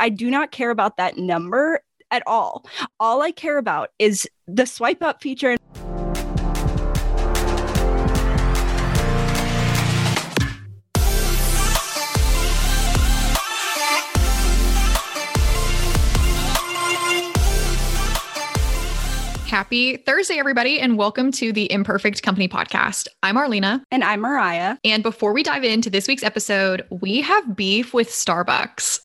I do not care about that number at all. All I care about is the swipe up feature. Happy Thursday, everybody, and welcome to the Imperfect Company podcast. I'm Arlena. And I'm Mariah. And before we dive into this week's episode, we have beef with Starbucks.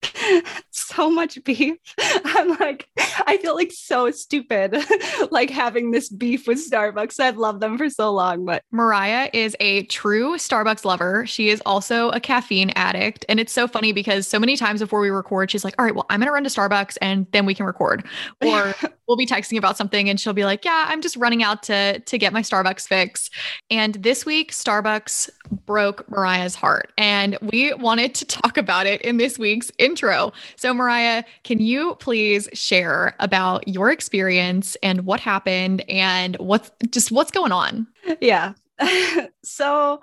so much beef. I'm like, I feel like so stupid, like having this beef with Starbucks. I've loved them for so long, but Mariah is a true Starbucks lover. She is also a caffeine addict. And it's so funny because so many times before we record, she's like, All right, well, I'm going to run to Starbucks and then we can record. Or we'll be texting about something and she'll be like, "Yeah, I'm just running out to to get my Starbucks fix." And this week Starbucks broke Mariah's heart, and we wanted to talk about it in this week's intro. So Mariah, can you please share about your experience and what happened and what's just what's going on? Yeah. so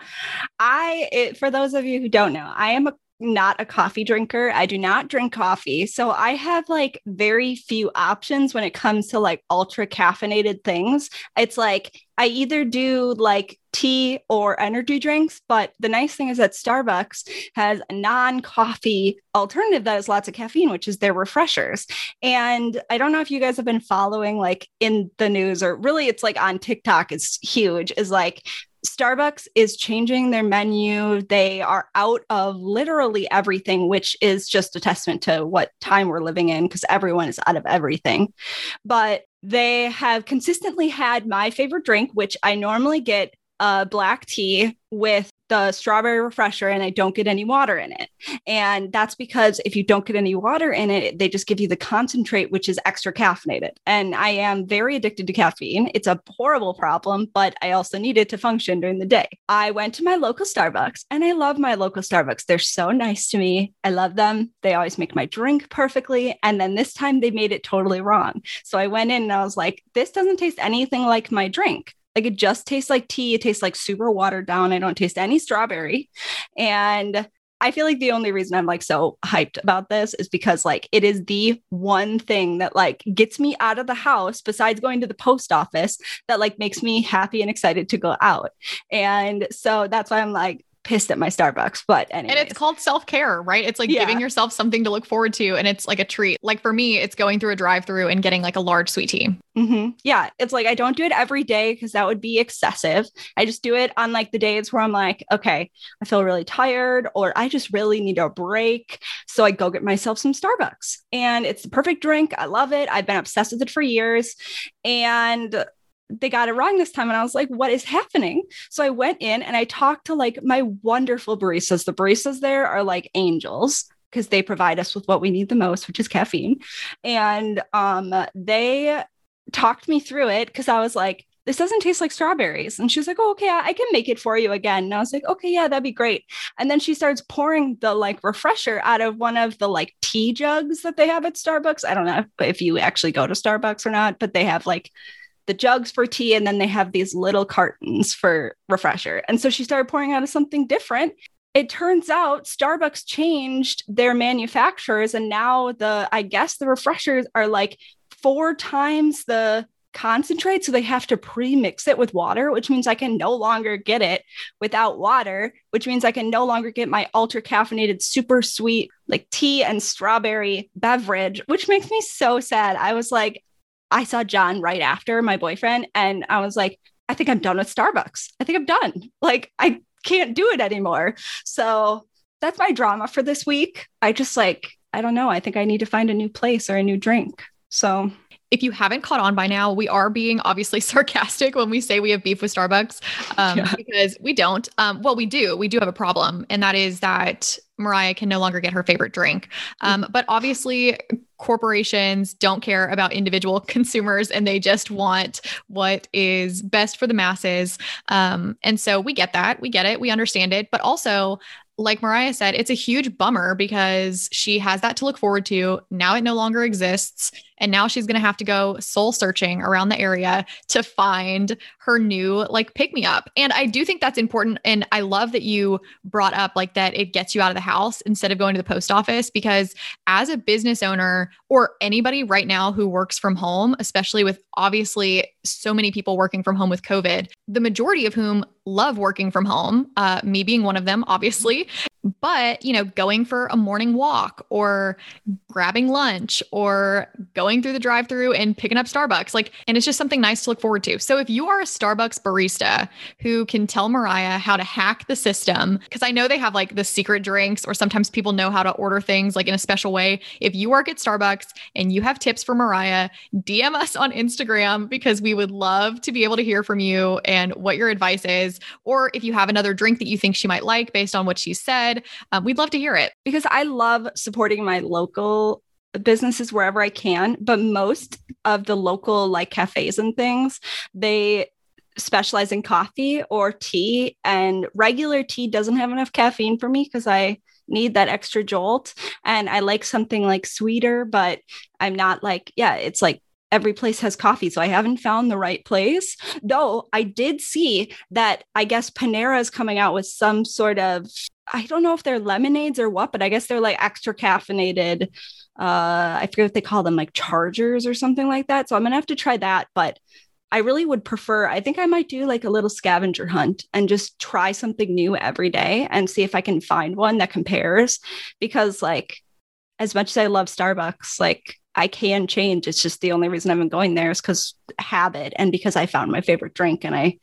I it, for those of you who don't know, I am a not a coffee drinker. I do not drink coffee. So I have like very few options when it comes to like ultra caffeinated things. It's like I either do like tea or energy drinks, but the nice thing is that Starbucks has a non coffee alternative that has lots of caffeine, which is their refreshers. And I don't know if you guys have been following like in the news or really it's like on TikTok, it's huge, is like Starbucks is changing their menu. They are out of literally everything, which is just a testament to what time we're living in because everyone is out of everything. But they have consistently had my favorite drink, which I normally get a black tea with the strawberry refresher and I don't get any water in it. And that's because if you don't get any water in it, they just give you the concentrate, which is extra caffeinated. And I am very addicted to caffeine. It's a horrible problem, but I also need it to function during the day. I went to my local Starbucks and I love my local Starbucks. They're so nice to me. I love them. They always make my drink perfectly. And then this time they made it totally wrong. So I went in and I was like, this doesn't taste anything like my drink. Like it just tastes like tea. It tastes like super watered down. I don't taste any strawberry. And I feel like the only reason I'm like so hyped about this is because like it is the one thing that like gets me out of the house besides going to the post office that like makes me happy and excited to go out. And so that's why I'm like pissed at my Starbucks. But anyway. And it's called self care, right? It's like yeah. giving yourself something to look forward to. And it's like a treat. Like for me, it's going through a drive through and getting like a large sweet tea. Mm-hmm. Yeah. It's like I don't do it every day because that would be excessive. I just do it on like the days where I'm like, okay, I feel really tired or I just really need a break. So I go get myself some Starbucks and it's the perfect drink. I love it. I've been obsessed with it for years. And they got it wrong this time. And I was like, what is happening? So I went in and I talked to like my wonderful baristas. The baristas there are like angels because they provide us with what we need the most, which is caffeine. And um, they talked me through it because I was like, this doesn't taste like strawberries. And she was like, oh, okay, I can make it for you again. And I was like, okay, yeah, that'd be great. And then she starts pouring the like refresher out of one of the like tea jugs that they have at Starbucks. I don't know if you actually go to Starbucks or not, but they have like the jugs for tea and then they have these little cartons for refresher. And so she started pouring out of something different. It turns out Starbucks changed their manufacturers and now the I guess the refreshers are like four times the concentrate so they have to pre-mix it with water which means i can no longer get it without water which means i can no longer get my ultra caffeinated super sweet like tea and strawberry beverage which makes me so sad i was like I saw John right after my boyfriend, and I was like, I think I'm done with Starbucks. I think I'm done. Like, I can't do it anymore. So that's my drama for this week. I just like, I don't know. I think I need to find a new place or a new drink. So if you haven't caught on by now, we are being obviously sarcastic when we say we have beef with Starbucks um, yeah. because we don't. Um, well, we do. We do have a problem, and that is that Mariah can no longer get her favorite drink. Um, but obviously, corporations don't care about individual consumers and they just want what is best for the masses. Um, and so we get that. We get it. We understand it. But also, like Mariah said, it's a huge bummer because she has that to look forward to. Now it no longer exists. And now she's going to have to go soul searching around the area to find her new like pick me up. And I do think that's important. And I love that you brought up like that it gets you out of the house instead of going to the post office because as a business owner or anybody right now who works from home, especially with obviously so many people working from home with COVID, the majority of whom love working from home, uh, me being one of them, obviously. But, you know, going for a morning walk or grabbing lunch or going through the drive through and picking up Starbucks, like, and it's just something nice to look forward to. So if you are a Starbucks barista who can tell Mariah how to hack the system, because I know they have like the secret drinks or sometimes people know how to order things like in a special way. If you work at Starbucks and you have tips for Mariah, DM us on Instagram because we would love to be able to hear from you and what your advice is. Or if you have another drink that you think she might like based on what she said said. Um, we'd love to hear it. Because I love supporting my local businesses wherever I can, but most of the local like cafes and things, they specialize in coffee or tea and regular tea doesn't have enough caffeine for me because I need that extra jolt and I like something like sweeter but I'm not like yeah it's like every place has coffee. So I haven't found the right place. Though I did see that I guess Panera is coming out with some sort of, I don't know if they're lemonades or what, but I guess they're like extra caffeinated. Uh, I forget what they call them, like chargers or something like that. So I'm gonna have to try that. But I really would prefer, I think I might do like a little scavenger hunt and just try something new every day and see if I can find one that compares. Because, like, as much as I love Starbucks, like I can change. It's just the only reason I've been going there is because habit and because I found my favorite drink and I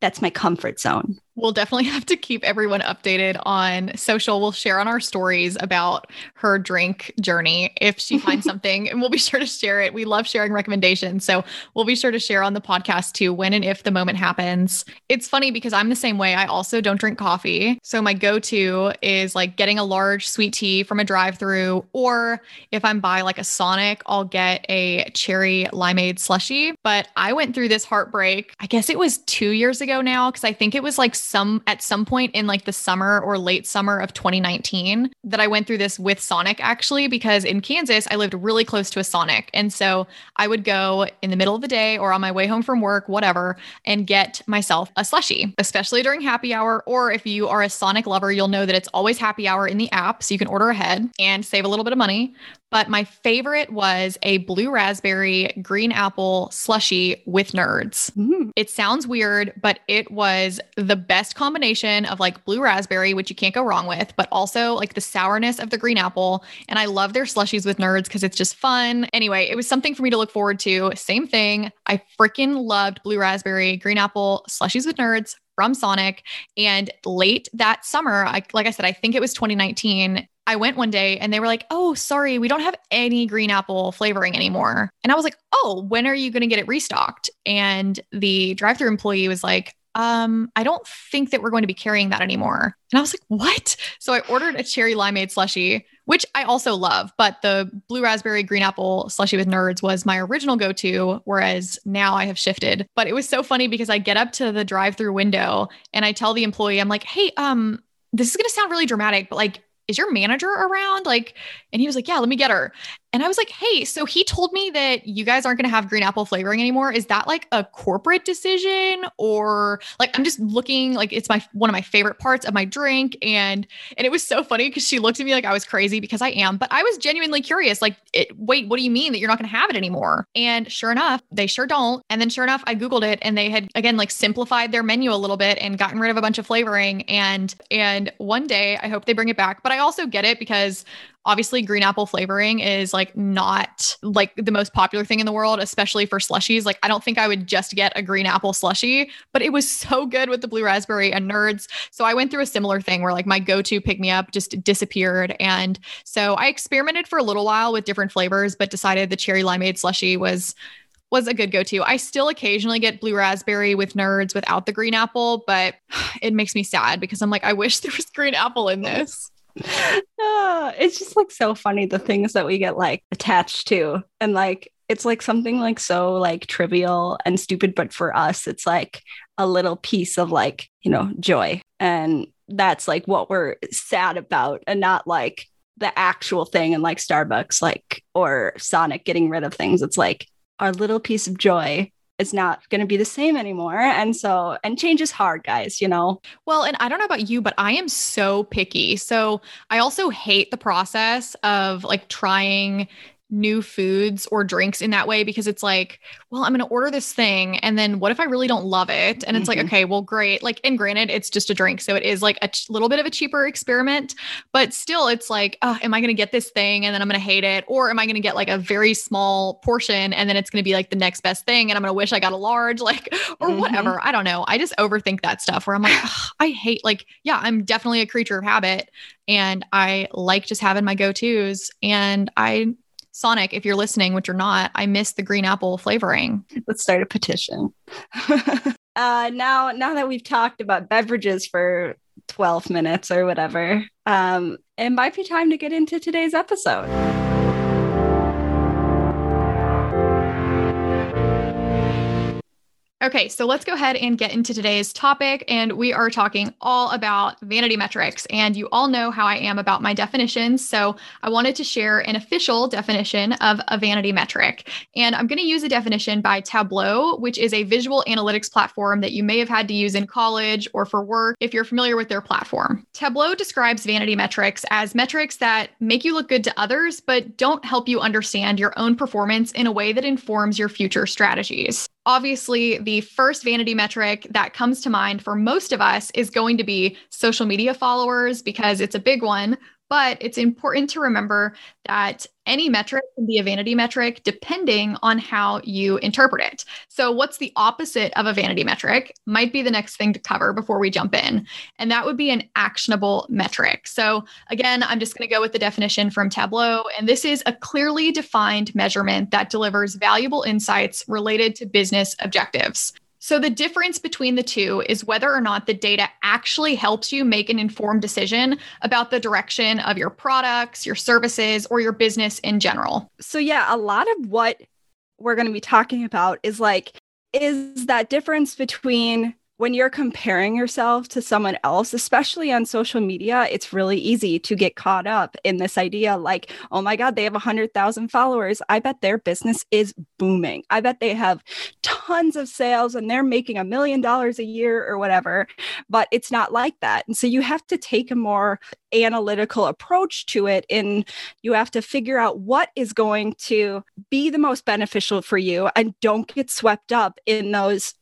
that's my comfort zone. We'll definitely have to keep everyone updated on social. We'll share on our stories about her drink journey if she finds something, and we'll be sure to share it. We love sharing recommendations. So we'll be sure to share on the podcast too when and if the moment happens. It's funny because I'm the same way. I also don't drink coffee. So my go to is like getting a large sweet tea from a drive through, or if I'm by like a Sonic, I'll get a cherry limeade slushy. But I went through this heartbreak, I guess it was two years ago now, because I think it was like some at some point in like the summer or late summer of 2019 that I went through this with Sonic actually because in Kansas I lived really close to a Sonic and so I would go in the middle of the day or on my way home from work whatever and get myself a slushy especially during happy hour or if you are a Sonic lover you'll know that it's always happy hour in the app so you can order ahead and save a little bit of money but my favorite was a blue raspberry green apple slushy with nerds. Mm. It sounds weird, but it was the best combination of like blue raspberry, which you can't go wrong with, but also like the sourness of the green apple. And I love their slushies with nerds because it's just fun. Anyway, it was something for me to look forward to. Same thing. I freaking loved blue raspberry, green apple slushies with nerds from Sonic. And late that summer, I, like I said, I think it was 2019, I went one day and they were like, oh, sorry, we don't have any green apple flavoring anymore. And I was like, oh, when are you going to get it restocked? And the drive through employee was like, um, I don't think that we're going to be carrying that anymore. And I was like, what? So I ordered a cherry limeade slushy, which I also love, but the blue raspberry green apple slushy with nerds was my original go to, whereas now I have shifted. But it was so funny because I get up to the drive through window and I tell the employee, I'm like, hey, um, this is going to sound really dramatic, but like, is your manager around? Like, and he was like, yeah, let me get her. And I was like, hey, so he told me that you guys aren't going to have green apple flavoring anymore. Is that like a corporate decision or like I'm just looking like it's my one of my favorite parts of my drink and and it was so funny cuz she looked at me like I was crazy because I am, but I was genuinely curious like it, wait, what do you mean that you're not going to have it anymore? And sure enough, they sure don't. And then sure enough, I googled it and they had again like simplified their menu a little bit and gotten rid of a bunch of flavoring and and one day I hope they bring it back. But I also get it because obviously green apple flavoring is like not like the most popular thing in the world especially for slushies like i don't think i would just get a green apple slushie but it was so good with the blue raspberry and nerds so i went through a similar thing where like my go-to pick me up just disappeared and so i experimented for a little while with different flavors but decided the cherry limeade slushie was was a good go-to. I still occasionally get blue raspberry with nerds without the green apple, but it makes me sad because I'm like I wish there was green apple in this. Uh, it's just like so funny the things that we get like attached to. And like it's like something like so like trivial and stupid but for us it's like a little piece of like you know joy. And that's like what we're sad about and not like the actual thing and like starbucks like or sonic getting rid of things. It's like our little piece of joy is not going to be the same anymore. And so, and change is hard, guys, you know? Well, and I don't know about you, but I am so picky. So I also hate the process of like trying new foods or drinks in that way because it's like, well, I'm going to order this thing. And then what if I really don't love it? And it's mm-hmm. like, okay, well, great. Like, and granted, it's just a drink. So it is like a ch- little bit of a cheaper experiment, but still, it's like, oh, am I going to get this thing and then I'm going to hate it? Or am I going to get like a very small portion and then it's going to be like the next best thing and I'm going to wish I got a large, like, or mm-hmm. whatever. I don't know. I just overthink that stuff where I'm like, I hate, like, yeah, I'm definitely a creature of habit and I like just having my go tos. And I Sonic, if you're listening, which you're not, I miss the green apple flavoring. Let's start a petition. uh, now, now that we've talked about beverages for 12 minutes or whatever, um, it might be time to get into today's episode. Okay, so let's go ahead and get into today's topic. And we are talking all about vanity metrics. And you all know how I am about my definitions. So I wanted to share an official definition of a vanity metric. And I'm going to use a definition by Tableau, which is a visual analytics platform that you may have had to use in college or for work if you're familiar with their platform. Tableau describes vanity metrics as metrics that make you look good to others, but don't help you understand your own performance in a way that informs your future strategies. Obviously, the first vanity metric that comes to mind for most of us is going to be social media followers because it's a big one. But it's important to remember that any metric can be a vanity metric depending on how you interpret it. So, what's the opposite of a vanity metric? Might be the next thing to cover before we jump in. And that would be an actionable metric. So, again, I'm just going to go with the definition from Tableau. And this is a clearly defined measurement that delivers valuable insights related to business objectives. So, the difference between the two is whether or not the data actually helps you make an informed decision about the direction of your products, your services, or your business in general. So, yeah, a lot of what we're going to be talking about is like, is that difference between when you're comparing yourself to someone else, especially on social media, it's really easy to get caught up in this idea like, oh my God, they have 100,000 followers. I bet their business is booming. I bet they have tons of sales and they're making a million dollars a year or whatever. But it's not like that. And so you have to take a more analytical approach to it. And you have to figure out what is going to be the most beneficial for you and don't get swept up in those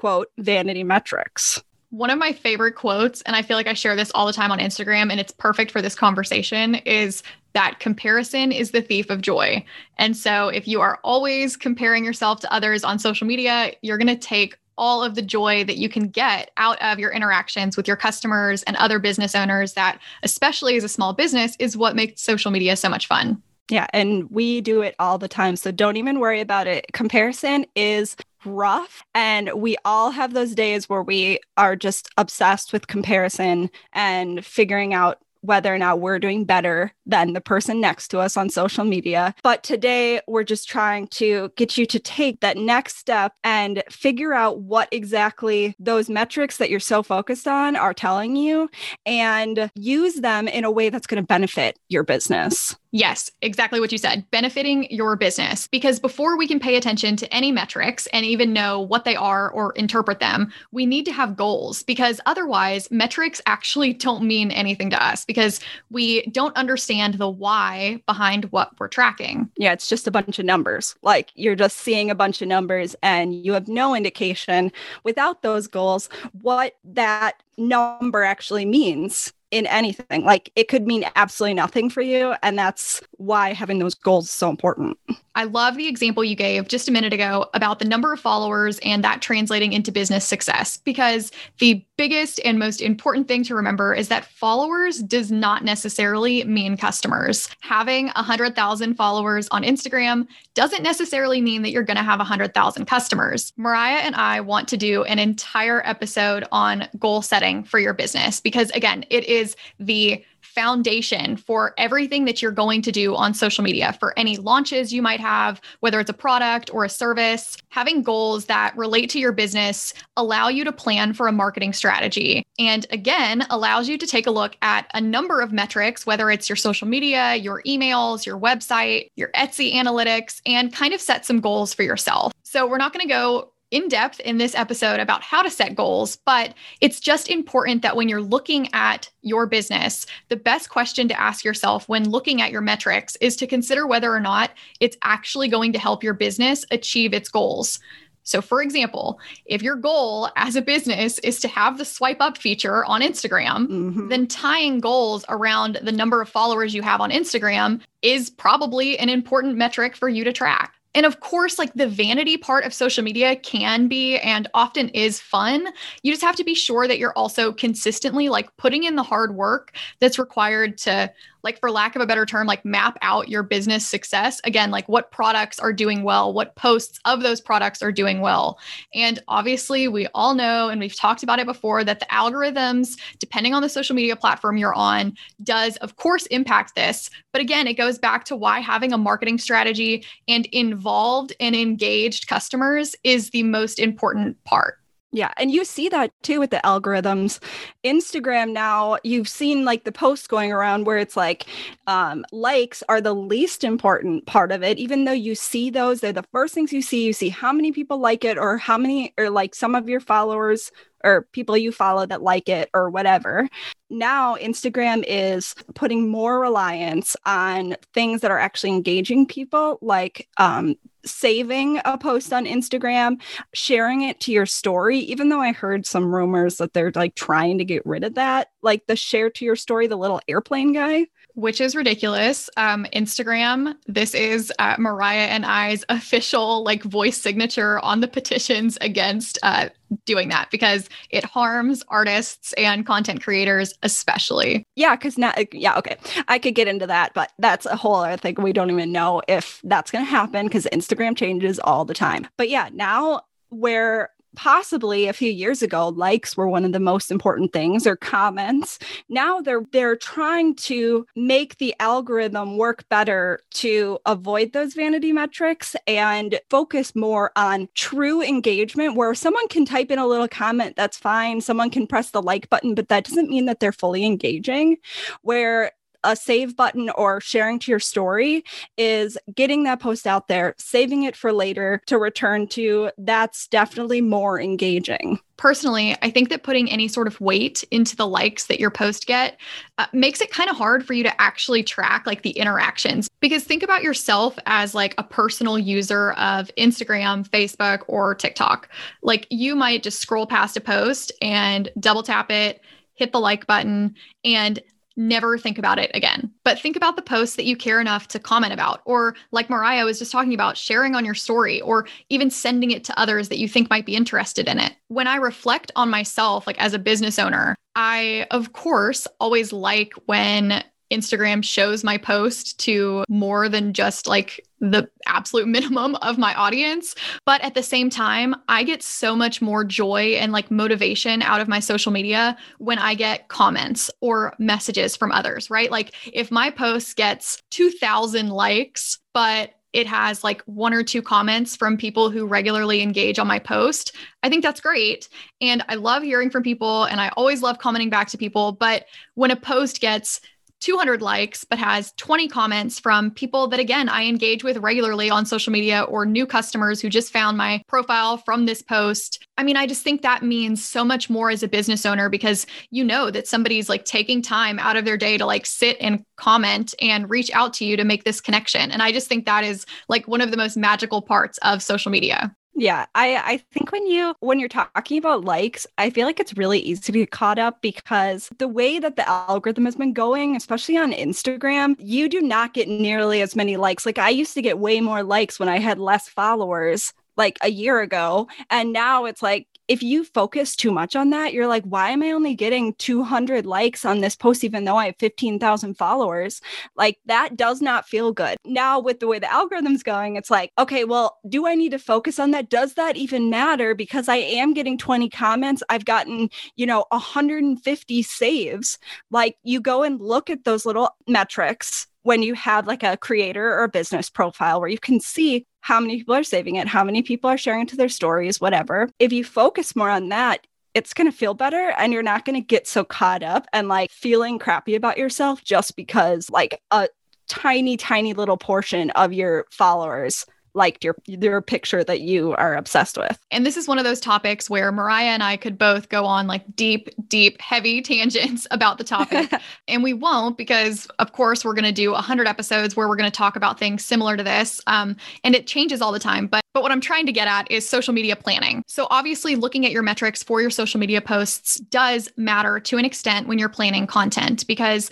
quote vanity metrics. One of my favorite quotes, and I feel like I share this all the time on Instagram, and it's perfect for this conversation, is that comparison is the thief of joy. And so, if you are always comparing yourself to others on social media, you're going to take all of the joy that you can get out of your interactions with your customers and other business owners, that, especially as a small business, is what makes social media so much fun. Yeah, and we do it all the time. So don't even worry about it. Comparison is rough. And we all have those days where we are just obsessed with comparison and figuring out whether or not we're doing better than the person next to us on social media. But today, we're just trying to get you to take that next step and figure out what exactly those metrics that you're so focused on are telling you and use them in a way that's going to benefit your business. Yes, exactly what you said, benefiting your business. Because before we can pay attention to any metrics and even know what they are or interpret them, we need to have goals because otherwise, metrics actually don't mean anything to us because we don't understand the why behind what we're tracking. Yeah, it's just a bunch of numbers. Like you're just seeing a bunch of numbers and you have no indication without those goals what that number actually means in anything. Like it could mean absolutely nothing for you. And that's why having those goals is so important. I love the example you gave just a minute ago about the number of followers and that translating into business success. Because the biggest and most important thing to remember is that followers does not necessarily mean customers. Having 100,000 followers on Instagram doesn't necessarily mean that you're going to have 100,000 customers. Mariah and I want to do an entire episode on goal setting for your business because, again, it is the foundation for everything that you're going to do on social media for any launches you might have, whether it's a product or a service. Having goals that relate to your business allow you to plan for a marketing strategy. And again, allows you to take a look at a number of metrics, whether it's your social media, your emails, your website, your Etsy analytics, and kind of set some goals for yourself. So, we're not going to go in depth in this episode about how to set goals, but it's just important that when you're looking at your business, the best question to ask yourself when looking at your metrics is to consider whether or not it's actually going to help your business achieve its goals. So, for example, if your goal as a business is to have the swipe up feature on Instagram, mm-hmm. then tying goals around the number of followers you have on Instagram is probably an important metric for you to track. And of course, like the vanity part of social media can be and often is fun. You just have to be sure that you're also consistently like putting in the hard work that's required to like for lack of a better term like map out your business success. Again like what products are doing well what posts of those products are doing well. And obviously we all know and we've talked about it before that the algorithms depending on the social media platform you're on does of course impact this. But again it goes back to why having a marketing strategy and involved and engaged customers is the most important part yeah. And you see that too with the algorithms. Instagram now, you've seen like the posts going around where it's like um, likes are the least important part of it. Even though you see those, they're the first things you see. You see how many people like it or how many, or like some of your followers or people you follow that like it or whatever. Now, Instagram is putting more reliance on things that are actually engaging people, like um, saving a post on Instagram, sharing it to your story, even though I heard some rumors that they're like trying to get rid of that, like the share to your story, the little airplane guy which is ridiculous. Um, Instagram, this is uh, Mariah and I's official like voice signature on the petitions against uh, doing that because it harms artists and content creators, especially. Yeah, because now, yeah, okay. I could get into that, but that's a whole other thing. We don't even know if that's going to happen because Instagram changes all the time. But yeah, now where possibly a few years ago likes were one of the most important things or comments. Now they're they're trying to make the algorithm work better to avoid those vanity metrics and focus more on true engagement where someone can type in a little comment that's fine. Someone can press the like button but that doesn't mean that they're fully engaging. Where a save button or sharing to your story is getting that post out there, saving it for later to return to. That's definitely more engaging. Personally, I think that putting any sort of weight into the likes that your post get uh, makes it kind of hard for you to actually track like the interactions because think about yourself as like a personal user of Instagram, Facebook, or TikTok. Like you might just scroll past a post and double tap it, hit the like button, and never think about it again. But think about the posts that you care enough to comment about, or like Mariah was just talking about, sharing on your story, or even sending it to others that you think might be interested in it. When I reflect on myself, like as a business owner, I, of course, always like when Instagram shows my post to more than just like the absolute minimum of my audience. But at the same time, I get so much more joy and like motivation out of my social media when I get comments or messages from others, right? Like if my post gets 2,000 likes, but it has like one or two comments from people who regularly engage on my post. I think that's great. And I love hearing from people and I always love commenting back to people. But when a post gets 200 likes, but has 20 comments from people that, again, I engage with regularly on social media or new customers who just found my profile from this post. I mean, I just think that means so much more as a business owner because you know that somebody's like taking time out of their day to like sit and comment and reach out to you to make this connection. And I just think that is like one of the most magical parts of social media. Yeah, I I think when you when you're talking about likes, I feel like it's really easy to get caught up because the way that the algorithm has been going, especially on Instagram, you do not get nearly as many likes. Like I used to get way more likes when I had less followers like a year ago, and now it's like if you focus too much on that, you're like, why am I only getting 200 likes on this post, even though I have 15,000 followers? Like, that does not feel good. Now, with the way the algorithm's going, it's like, okay, well, do I need to focus on that? Does that even matter? Because I am getting 20 comments. I've gotten, you know, 150 saves. Like, you go and look at those little metrics when you have like a creator or a business profile where you can see how many people are saving it, how many people are sharing to their stories, whatever. If you focus more on that, it's going to feel better and you're not going to get so caught up and like feeling crappy about yourself just because like a tiny tiny little portion of your followers liked your your picture that you are obsessed with. And this is one of those topics where Mariah and I could both go on like deep, deep, heavy tangents about the topic. and we won't because of course we're going to do 100 episodes where we're going to talk about things similar to this. Um, and it changes all the time, but but what I'm trying to get at is social media planning. So obviously looking at your metrics for your social media posts does matter to an extent when you're planning content because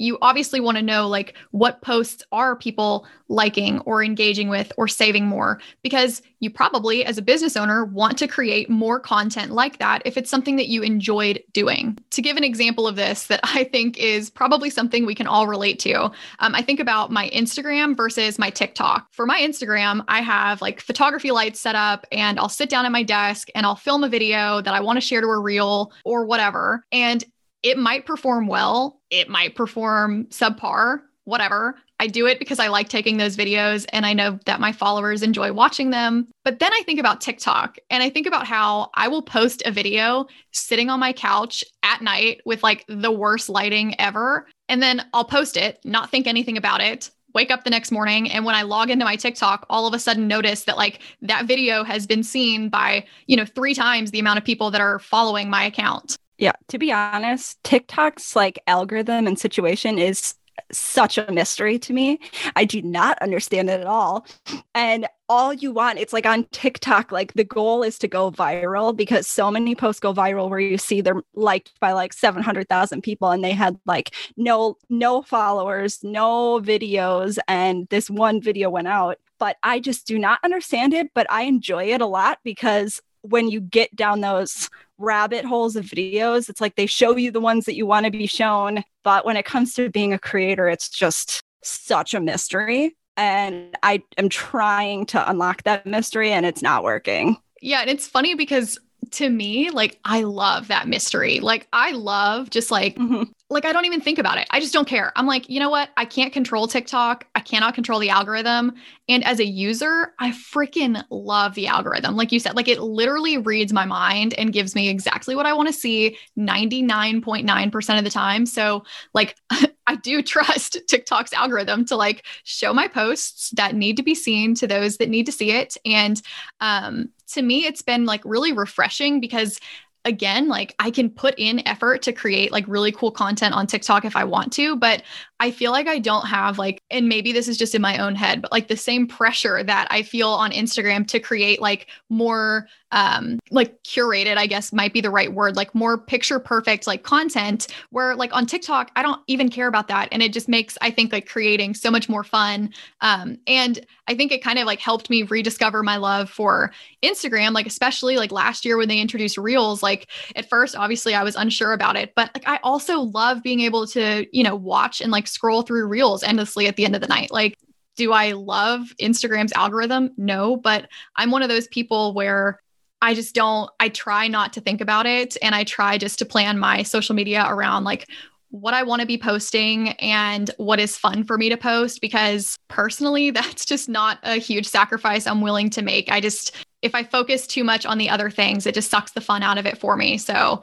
you obviously want to know like what posts are people liking or engaging with or saving more? Because you probably as a business owner want to create more content like that if it's something that you enjoyed doing. To give an example of this that i think is probably something we can all relate to um, i think about my instagram versus my tiktok. For my instagram i have like photography lights set up and i'll sit down at my desk and i'll film a video that i want to share to a reel or whatever. And it might perform well, it might perform subpar, whatever. I do it because I like taking those videos and I know that my followers enjoy watching them. But then I think about TikTok and I think about how I will post a video sitting on my couch at night with like the worst lighting ever. And then I'll post it, not think anything about it, wake up the next morning and when i log into my tiktok all of a sudden notice that like that video has been seen by you know three times the amount of people that are following my account yeah, to be honest, TikTok's like algorithm and situation is such a mystery to me. I do not understand it at all. And all you want, it's like on TikTok, like the goal is to go viral because so many posts go viral where you see they're liked by like 700,000 people and they had like no no followers, no videos and this one video went out. But I just do not understand it, but I enjoy it a lot because when you get down those rabbit holes of videos. It's like they show you the ones that you want to be shown. But when it comes to being a creator, it's just such a mystery. And I am trying to unlock that mystery and it's not working. Yeah. And it's funny because to me, like I love that mystery. Like I love just like mm-hmm. Like I don't even think about it. I just don't care. I'm like, you know what? I can't control TikTok. I cannot control the algorithm. And as a user, I freaking love the algorithm. Like you said, like it literally reads my mind and gives me exactly what I want to see 99.9% of the time. So like I do trust TikTok's algorithm to like show my posts that need to be seen to those that need to see it. And um, to me, it's been like really refreshing because again, like I can put in effort to create like really cool content on TikTok if I want to, but I feel like I don't have like, and maybe this is just in my own head, but like the same pressure that I feel on Instagram to create like more um like curated i guess might be the right word like more picture perfect like content where like on tiktok i don't even care about that. And it just makes i think like creating so much more fun. Um and i think it kind of like helped me rediscover my love for instagram like especially like last year when they introduced reels like at first obviously i was unsure about it. But like i also love being able to you know watch and like scroll through reels endlessly at the end of the night. Like do I love Instagram's algorithm? No, but I'm one of those people where I just don't, I try not to think about it. And I try just to plan my social media around like what I want to be posting and what is fun for me to post because personally, that's just not a huge sacrifice I'm willing to make. I just, if I focus too much on the other things, it just sucks the fun out of it for me. So,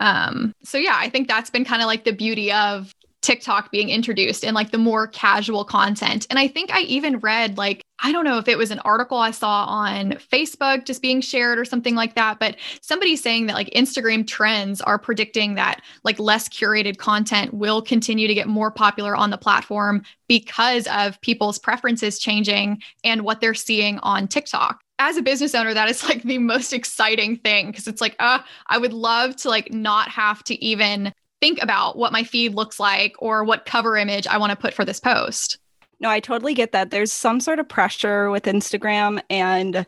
um, so yeah, I think that's been kind of like the beauty of TikTok being introduced and like the more casual content. And I think I even read like, I don't know if it was an article I saw on Facebook just being shared or something like that, but somebody saying that like Instagram trends are predicting that like less curated content will continue to get more popular on the platform because of people's preferences changing and what they're seeing on TikTok as a business owner that is like the most exciting thing because it's like uh i would love to like not have to even think about what my feed looks like or what cover image I want to put for this post. No, I totally get that. There's some sort of pressure with Instagram, and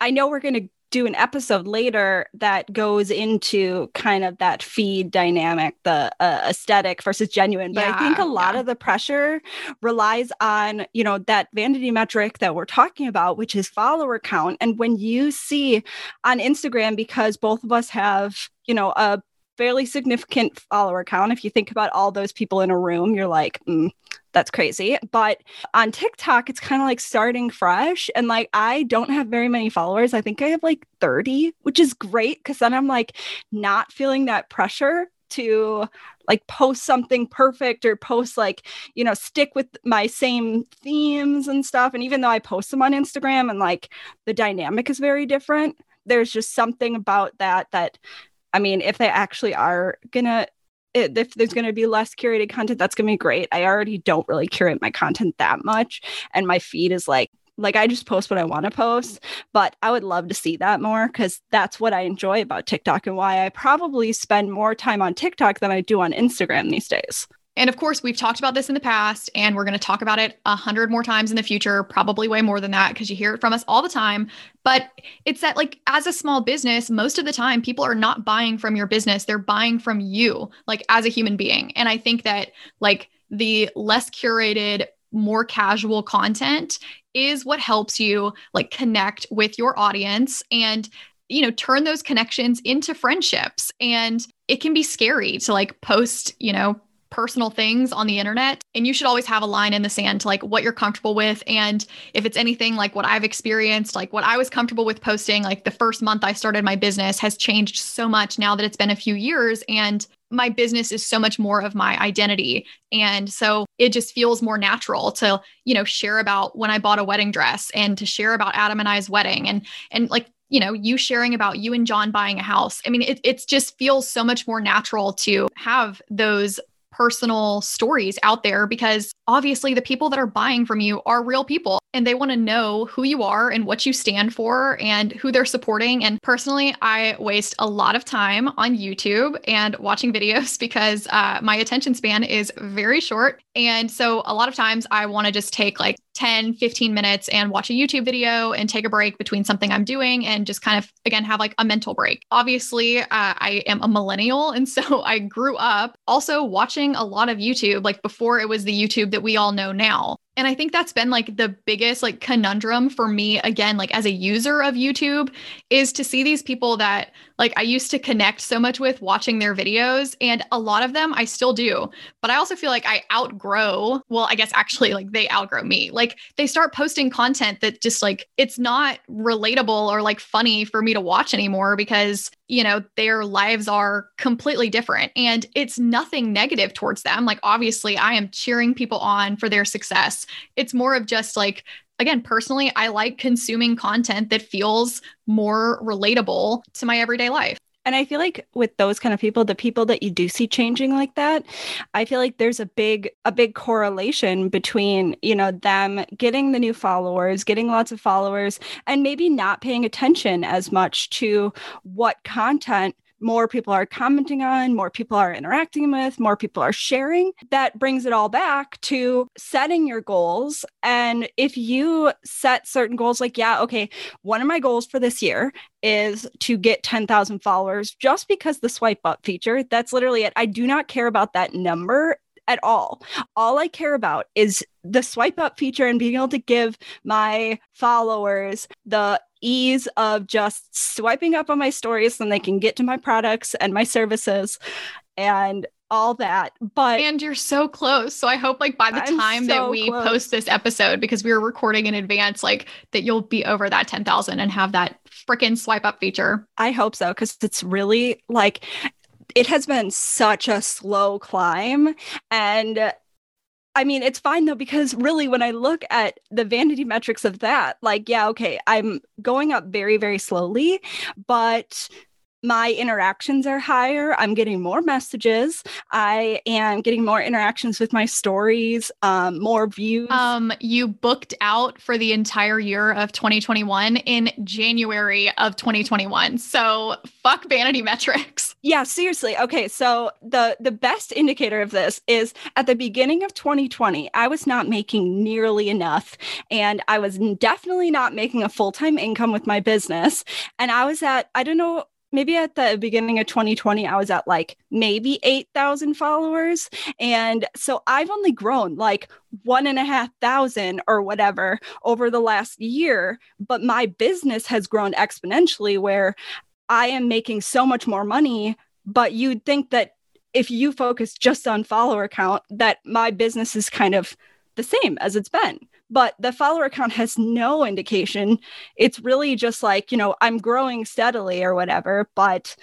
I know we're going to do an episode later that goes into kind of that feed dynamic, the uh, aesthetic versus genuine. But yeah, I think a lot yeah. of the pressure relies on, you know, that vanity metric that we're talking about, which is follower count. And when you see on Instagram, because both of us have, you know, a fairly significant follower count. If you think about all those people in a room, you're like, mm, that's crazy. But on TikTok, it's kind of like starting fresh. And like, I don't have very many followers. I think I have like 30, which is great because then I'm like not feeling that pressure to like post something perfect or post like you know stick with my same themes and stuff and even though i post them on instagram and like the dynamic is very different there's just something about that that I mean, if they actually are gonna, if there's gonna be less curated content, that's gonna be great. I already don't really curate my content that much, and my feed is like, like I just post what I want to post. But I would love to see that more because that's what I enjoy about TikTok and why I probably spend more time on TikTok than I do on Instagram these days. And of course, we've talked about this in the past, and we're going to talk about it a hundred more times in the future, probably way more than that, because you hear it from us all the time. But it's that, like, as a small business, most of the time, people are not buying from your business, they're buying from you, like, as a human being. And I think that, like, the less curated, more casual content is what helps you, like, connect with your audience and you know turn those connections into friendships and it can be scary to like post you know personal things on the internet and you should always have a line in the sand to like what you're comfortable with and if it's anything like what I've experienced like what I was comfortable with posting like the first month I started my business has changed so much now that it's been a few years and my business is so much more of my identity and so it just feels more natural to you know share about when I bought a wedding dress and to share about Adam and I's wedding and and like you know you sharing about you and John buying a house. I mean it it just feels so much more natural to have those personal stories out there because obviously the people that are buying from you are real people and they want to know who you are and what you stand for and who they're supporting. And personally, I waste a lot of time on YouTube and watching videos because uh, my attention span is very short. And so a lot of times I want to just take like 10, 15 minutes and watch a YouTube video and take a break between something I'm doing and just kind of, again, have like a mental break. Obviously, uh, I am a millennial. And so I grew up also watching a lot of YouTube, like before it was the YouTube that we all know now. And I think that's been like the biggest like conundrum for me again like as a user of YouTube is to see these people that like I used to connect so much with watching their videos and a lot of them I still do. But I also feel like I outgrow, well I guess actually like they outgrow me. Like they start posting content that just like it's not relatable or like funny for me to watch anymore because you know their lives are completely different and it's nothing negative towards them. Like obviously I am cheering people on for their success it's more of just like, again, personally, I like consuming content that feels more relatable to my everyday life. And I feel like with those kind of people, the people that you do see changing like that, I feel like there's a big a big correlation between, you know, them getting the new followers, getting lots of followers and maybe not paying attention as much to what content more people are commenting on, more people are interacting with, more people are sharing. That brings it all back to setting your goals. And if you set certain goals, like, yeah, okay, one of my goals for this year is to get 10,000 followers just because the swipe up feature, that's literally it. I do not care about that number at all. All I care about is the swipe up feature and being able to give my followers the ease of just swiping up on my stories so they can get to my products and my services and all that but and you're so close so i hope like by the I'm time so that we close. post this episode because we were recording in advance like that you'll be over that 10,000 and have that freaking swipe up feature i hope so cuz it's really like it has been such a slow climb. And uh, I mean, it's fine though, because really, when I look at the vanity metrics of that, like, yeah, okay, I'm going up very, very slowly, but my interactions are higher. I'm getting more messages. I am getting more interactions with my stories, um, more views. Um, you booked out for the entire year of 2021 in January of 2021. So fuck vanity metrics. Yeah, seriously. Okay, so the the best indicator of this is at the beginning of 2020, I was not making nearly enough, and I was definitely not making a full time income with my business. And I was at I don't know maybe at the beginning of 2020, I was at like maybe 8,000 followers. And so I've only grown like one and a half thousand or whatever over the last year. But my business has grown exponentially where I am making so much more money. But you'd think that if you focus just on follower count, that my business is kind of the same as it's been but the follower count has no indication. It's really just like, you know, I'm growing steadily or whatever. But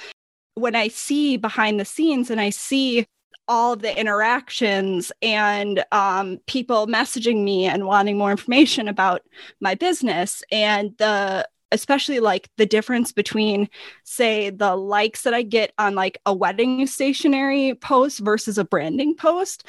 when I see behind the scenes and I see all of the interactions and um, people messaging me and wanting more information about my business and the especially like the difference between say the likes that i get on like a wedding stationery post versus a branding post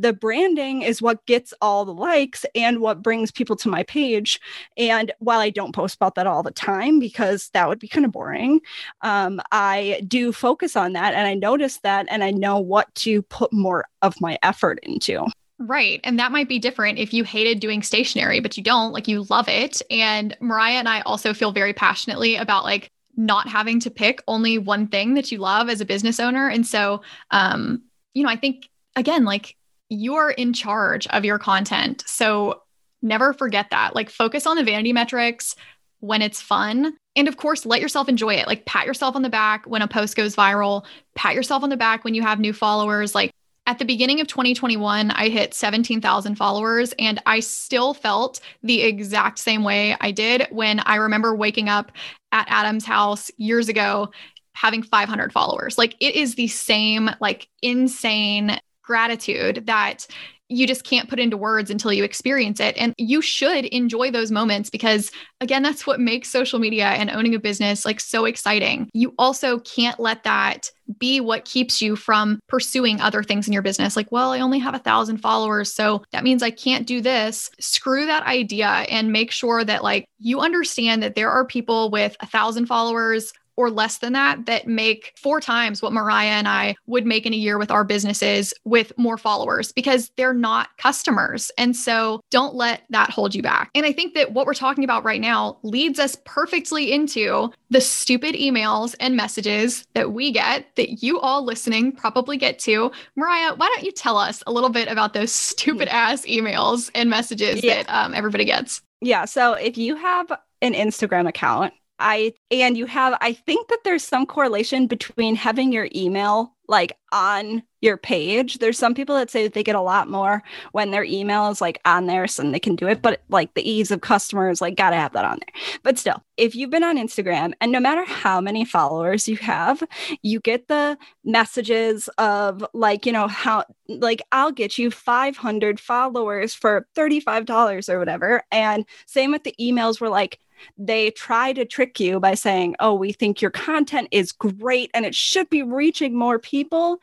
the branding is what gets all the likes and what brings people to my page. And while I don't post about that all the time because that would be kind of boring, um, I do focus on that and I notice that and I know what to put more of my effort into. Right. And that might be different if you hated doing stationery, but you don't, like you love it. And Mariah and I also feel very passionately about like not having to pick only one thing that you love as a business owner. And so, um, you know, I think again, like you're in charge of your content. So never forget that. Like focus on the vanity metrics when it's fun. And of course, let yourself enjoy it. Like pat yourself on the back when a post goes viral, pat yourself on the back when you have new followers. Like at the beginning of 2021, I hit 17,000 followers and I still felt the exact same way I did when I remember waking up at Adam's house years ago having 500 followers. Like it is the same like insane gratitude that you just can't put into words until you experience it. And you should enjoy those moments because, again, that's what makes social media and owning a business like so exciting. You also can't let that be what keeps you from pursuing other things in your business. Like, well, I only have a thousand followers. So that means I can't do this. Screw that idea and make sure that, like, you understand that there are people with a thousand followers, or less than that that make four times what Mariah and I would make in a year with our businesses with more followers because they're not customers. And so don't let that hold you back. And I think that what we're talking about right now leads us perfectly into the stupid emails and messages that we get that you all listening probably get to. Mariah, why don't you tell us a little bit about those stupid ass emails and messages yeah. that um, everybody gets? Yeah. So if you have an Instagram account I and you have I think that there's some correlation between having your email like on your page. There's some people that say that they get a lot more when their email is like on there so they can do it, but like the ease of customers like got to have that on there. But still, if you've been on Instagram and no matter how many followers you have, you get the messages of like, you know, how like I'll get you 500 followers for $35 or whatever. And same with the emails where like they try to trick you by saying, oh, we think your content is great and it should be reaching more people.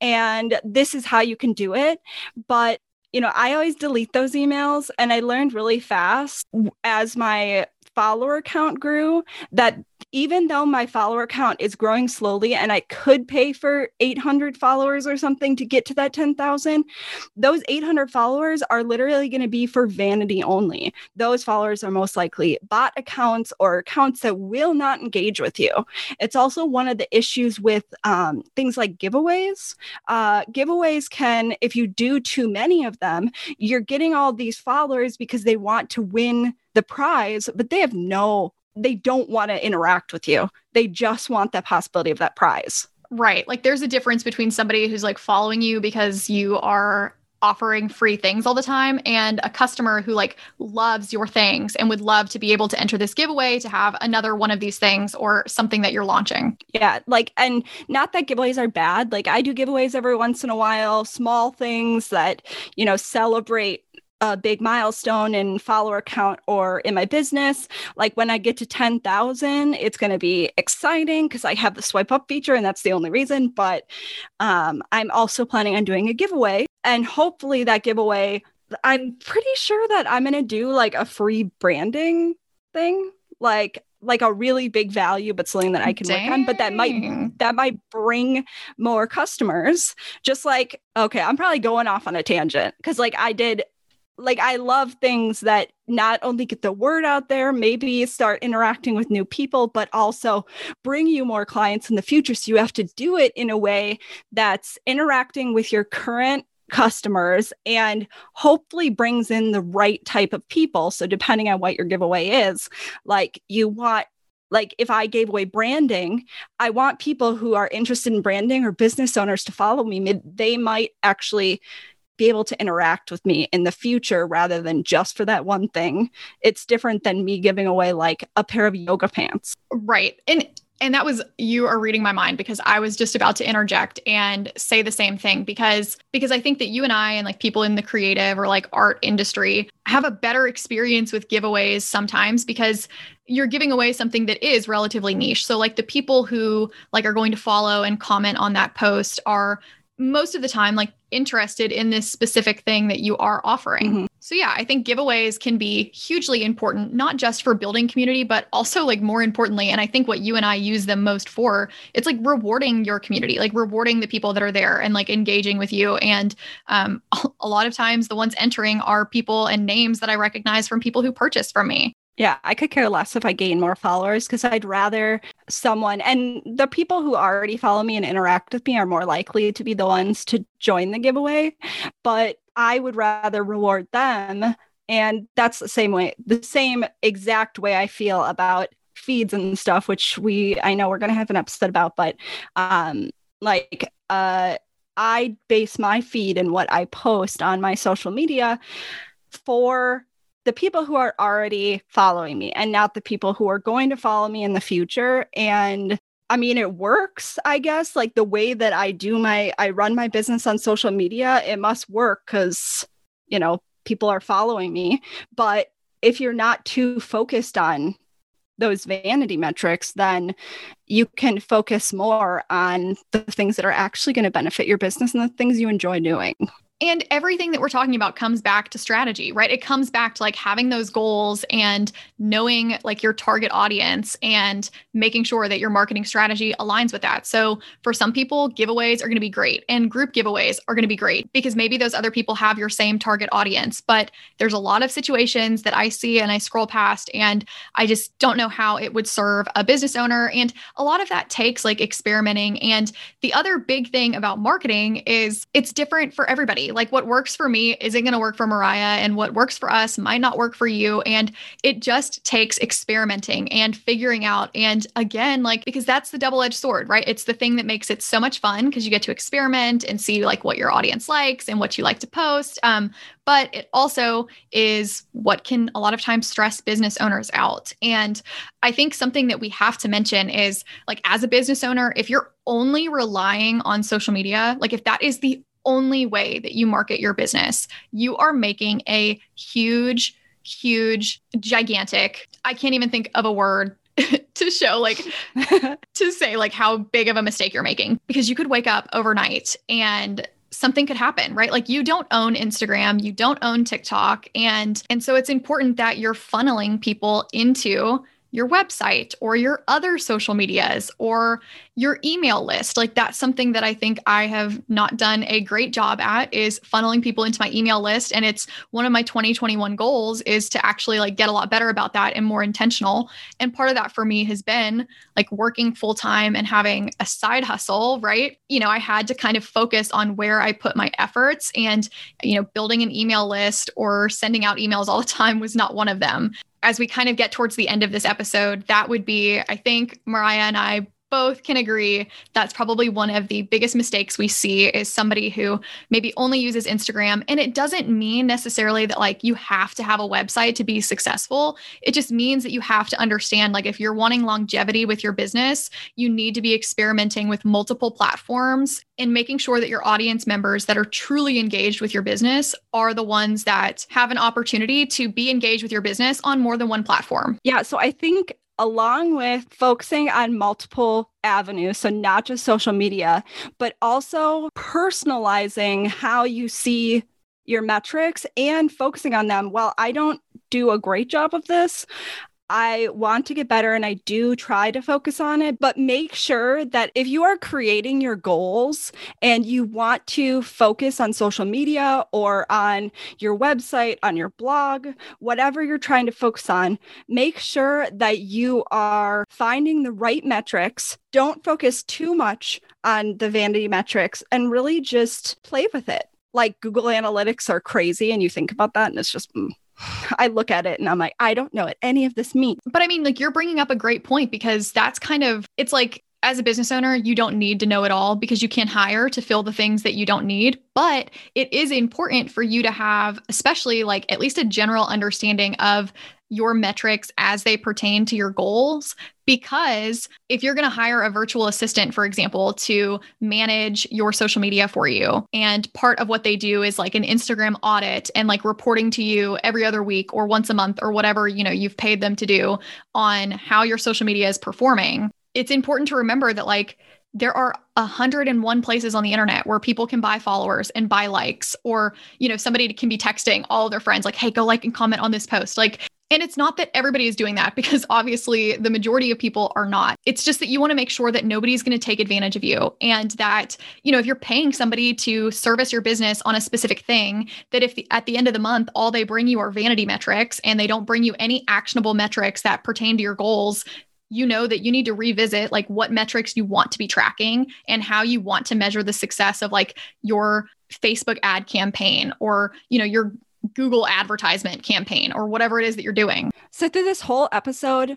And this is how you can do it. But you know, I always delete those emails and I learned really fast as my follower count grew that even though my follower count is growing slowly and I could pay for 800 followers or something to get to that 10,000, those 800 followers are literally going to be for vanity only. Those followers are most likely bot accounts or accounts that will not engage with you. It's also one of the issues with um, things like giveaways. Uh, giveaways can, if you do too many of them, you're getting all these followers because they want to win the prize, but they have no they don't want to interact with you. They just want the possibility of that prize. Right. Like there's a difference between somebody who's like following you because you are offering free things all the time and a customer who like loves your things and would love to be able to enter this giveaway to have another one of these things or something that you're launching. Yeah, like and not that giveaways are bad. Like I do giveaways every once in a while, small things that, you know, celebrate a big milestone in follower count or in my business. Like when I get to 10,000, it's going to be exciting because I have the swipe up feature and that's the only reason. But um, I'm also planning on doing a giveaway and hopefully that giveaway, I'm pretty sure that I'm going to do like a free branding thing. Like like a really big value but something that i can Dang. work on but that might that might bring more customers just like okay i'm probably going off on a tangent because like i did like I love things that not only get the word out there, maybe start interacting with new people, but also bring you more clients in the future. So you have to do it in a way that's interacting with your current customers and hopefully brings in the right type of people. So depending on what your giveaway is, like you want like if I gave away branding, I want people who are interested in branding or business owners to follow me. They might actually be able to interact with me in the future rather than just for that one thing. It's different than me giving away like a pair of yoga pants. Right. And and that was you are reading my mind because I was just about to interject and say the same thing because because I think that you and I and like people in the creative or like art industry have a better experience with giveaways sometimes because you're giving away something that is relatively niche. So like the people who like are going to follow and comment on that post are most of the time like interested in this specific thing that you are offering. Mm-hmm. So yeah, I think giveaways can be hugely important not just for building community but also like more importantly and I think what you and I use them most for, it's like rewarding your community, like rewarding the people that are there and like engaging with you and um, a lot of times the ones entering are people and names that I recognize from people who purchased from me. Yeah, I could care less if I gain more followers because I'd rather someone and the people who already follow me and interact with me are more likely to be the ones to join the giveaway. But I would rather reward them. And that's the same way, the same exact way I feel about feeds and stuff, which we, I know we're going to have an episode about, but um, like, uh, I base my feed and what I post on my social media for the people who are already following me and not the people who are going to follow me in the future. And I mean, it works, I guess. Like the way that I do my, I run my business on social media, it must work because, you know, people are following me. But if you're not too focused on those vanity metrics, then you can focus more on the things that are actually going to benefit your business and the things you enjoy doing. And everything that we're talking about comes back to strategy, right? It comes back to like having those goals and knowing like your target audience and making sure that your marketing strategy aligns with that. So, for some people, giveaways are going to be great and group giveaways are going to be great because maybe those other people have your same target audience. But there's a lot of situations that I see and I scroll past and I just don't know how it would serve a business owner. And a lot of that takes like experimenting. And the other big thing about marketing is it's different for everybody like what works for me isn't going to work for Mariah, and what works for us might not work for you. And it just takes experimenting and figuring out. And again, like, because that's the double edged sword, right? It's the thing that makes it so much fun because you get to experiment and see like what your audience likes and what you like to post. Um, but it also is what can a lot of times stress business owners out. And I think something that we have to mention is like, as a business owner, if you're only relying on social media, like if that is the only way that you market your business, you are making a huge, huge, gigantic, I can't even think of a word to show like to say like how big of a mistake you're making because you could wake up overnight and something could happen right? Like you don't own instagram you don't own tiktok and and so it's important that you're funneling people into your website or your other social medias or your email list. Like that's something that I think I have not done a great job at is funneling people into my email list and it's one of my 2021 goals is to actually like get a lot better about that and more intentional. And part of that for me has been like working full time and having a side hustle, right? You know, I had to kind of focus on where I put my efforts and you know, building an email list or sending out emails all the time was not one of them as we kind of get towards the end of this episode, that would be, I think Mariah and I both can agree that's probably one of the biggest mistakes we see is somebody who maybe only uses Instagram. And it doesn't mean necessarily that like you have to have a website to be successful. It just means that you have to understand like if you're wanting longevity with your business, you need to be experimenting with multiple platforms and making sure that your audience members that are truly engaged with your business are the ones that have an opportunity to be engaged with your business on more than one platform. Yeah. So I think along with focusing on multiple avenues, so not just social media, but also personalizing how you see your metrics and focusing on them. Well, I don't do a great job of this. I want to get better and I do try to focus on it, but make sure that if you are creating your goals and you want to focus on social media or on your website, on your blog, whatever you're trying to focus on, make sure that you are finding the right metrics. Don't focus too much on the vanity metrics and really just play with it. Like Google Analytics are crazy, and you think about that, and it's just, mm, I look at it and I'm like, I don't know what any of this means. But I mean, like, you're bringing up a great point because that's kind of, it's like, as a business owner, you don't need to know it all because you can hire to fill the things that you don't need. But it is important for you to have, especially like at least a general understanding of your metrics as they pertain to your goals. Because if you're going to hire a virtual assistant, for example, to manage your social media for you, and part of what they do is like an Instagram audit and like reporting to you every other week or once a month or whatever, you know, you've paid them to do on how your social media is performing, it's important to remember that like there are 101 places on the internet where people can buy followers and buy likes or you know somebody can be texting all their friends like hey go like and comment on this post like and it's not that everybody is doing that because obviously the majority of people are not. It's just that you want to make sure that nobody's going to take advantage of you and that, you know, if you're paying somebody to service your business on a specific thing, that if the, at the end of the month all they bring you are vanity metrics and they don't bring you any actionable metrics that pertain to your goals, you know that you need to revisit like what metrics you want to be tracking and how you want to measure the success of like your Facebook ad campaign or, you know, your Google advertisement campaign or whatever it is that you're doing. So, through this whole episode,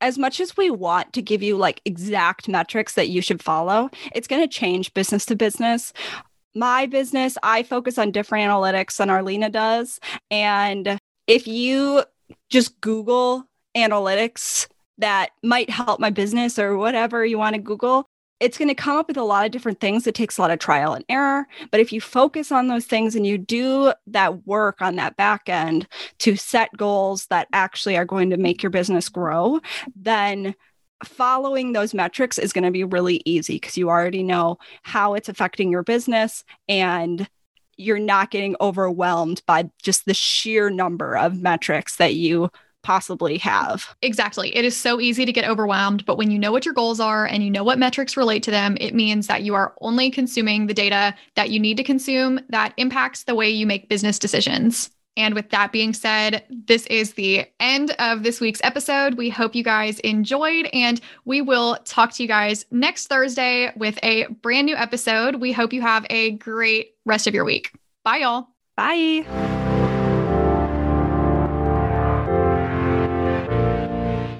as much as we want to give you like exact metrics that you should follow, it's going to change business to business. My business, I focus on different analytics than Arlena does. And if you just Google analytics that might help my business or whatever you want to Google, it's going to come up with a lot of different things. It takes a lot of trial and error. But if you focus on those things and you do that work on that back end to set goals that actually are going to make your business grow, then following those metrics is going to be really easy because you already know how it's affecting your business and you're not getting overwhelmed by just the sheer number of metrics that you possibly have. Exactly. It is so easy to get overwhelmed, but when you know what your goals are and you know what metrics relate to them, it means that you are only consuming the data that you need to consume that impacts the way you make business decisions. And with that being said, this is the end of this week's episode. We hope you guys enjoyed, and we will talk to you guys next Thursday with a brand new episode. We hope you have a great rest of your week. Bye, y'all. Bye.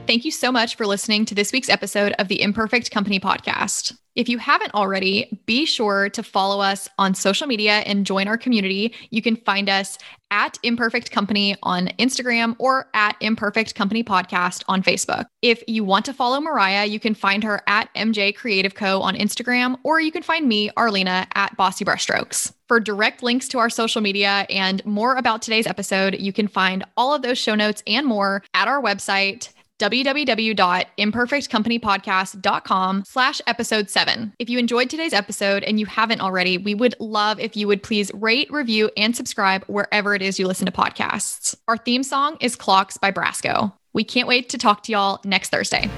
Thank you so much for listening to this week's episode of the Imperfect Company podcast. If you haven't already, be sure to follow us on social media and join our community. You can find us at Imperfect Company on Instagram or at Imperfect Company Podcast on Facebook. If you want to follow Mariah, you can find her at MJ Creative Co. on Instagram, or you can find me, Arlena, at Bossy Brushstrokes. For direct links to our social media and more about today's episode, you can find all of those show notes and more at our website, www.imperfectcompanypodcast.com slash episode seven. If you enjoyed today's episode and you haven't already, we would love if you would please rate, review, and subscribe wherever it is you listen to podcasts. Our theme song is Clocks by Brasco. We can't wait to talk to y'all next Thursday.